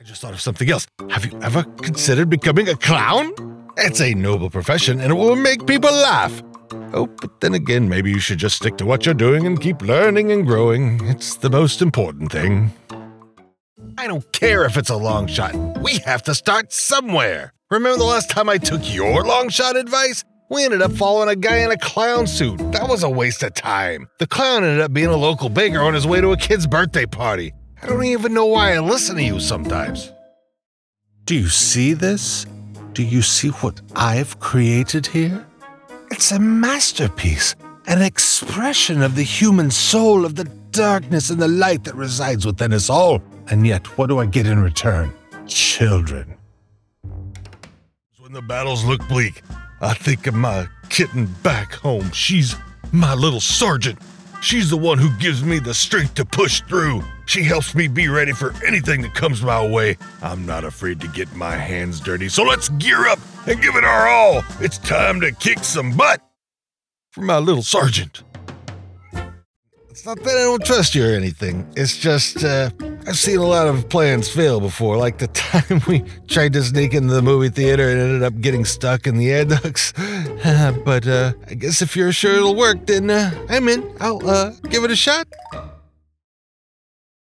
I just thought of something else. Have you ever considered becoming a clown? It's a noble profession and it will make people laugh. Oh, but then again, maybe you should just stick to what you're doing and keep learning and growing. It's the most important thing. I don't care if it's a long shot. We have to start somewhere. Remember the last time I took your long shot advice? We ended up following a guy in a clown suit. That was a waste of time. The clown ended up being a local baker on his way to a kid's birthday party. I don't even know why I listen to you sometimes. Do you see this? Do you see what I've created here? It's a masterpiece, an expression of the human soul, of the darkness and the light that resides within us all. And yet, what do I get in return? Children. When the battles look bleak, I think of my kitten back home. She's my little sergeant. She's the one who gives me the strength to push through. She helps me be ready for anything that comes my way. I'm not afraid to get my hands dirty, so let's gear up and give it our all. It's time to kick some butt for my little sergeant. It's not that I don't trust you or anything. It's just, uh, I've seen a lot of plans fail before, like the time we tried to sneak into the movie theater and ended up getting stuck in the air ducts. but, uh, I guess if you're sure it'll work, then, uh, I'm in. I'll, uh, give it a shot.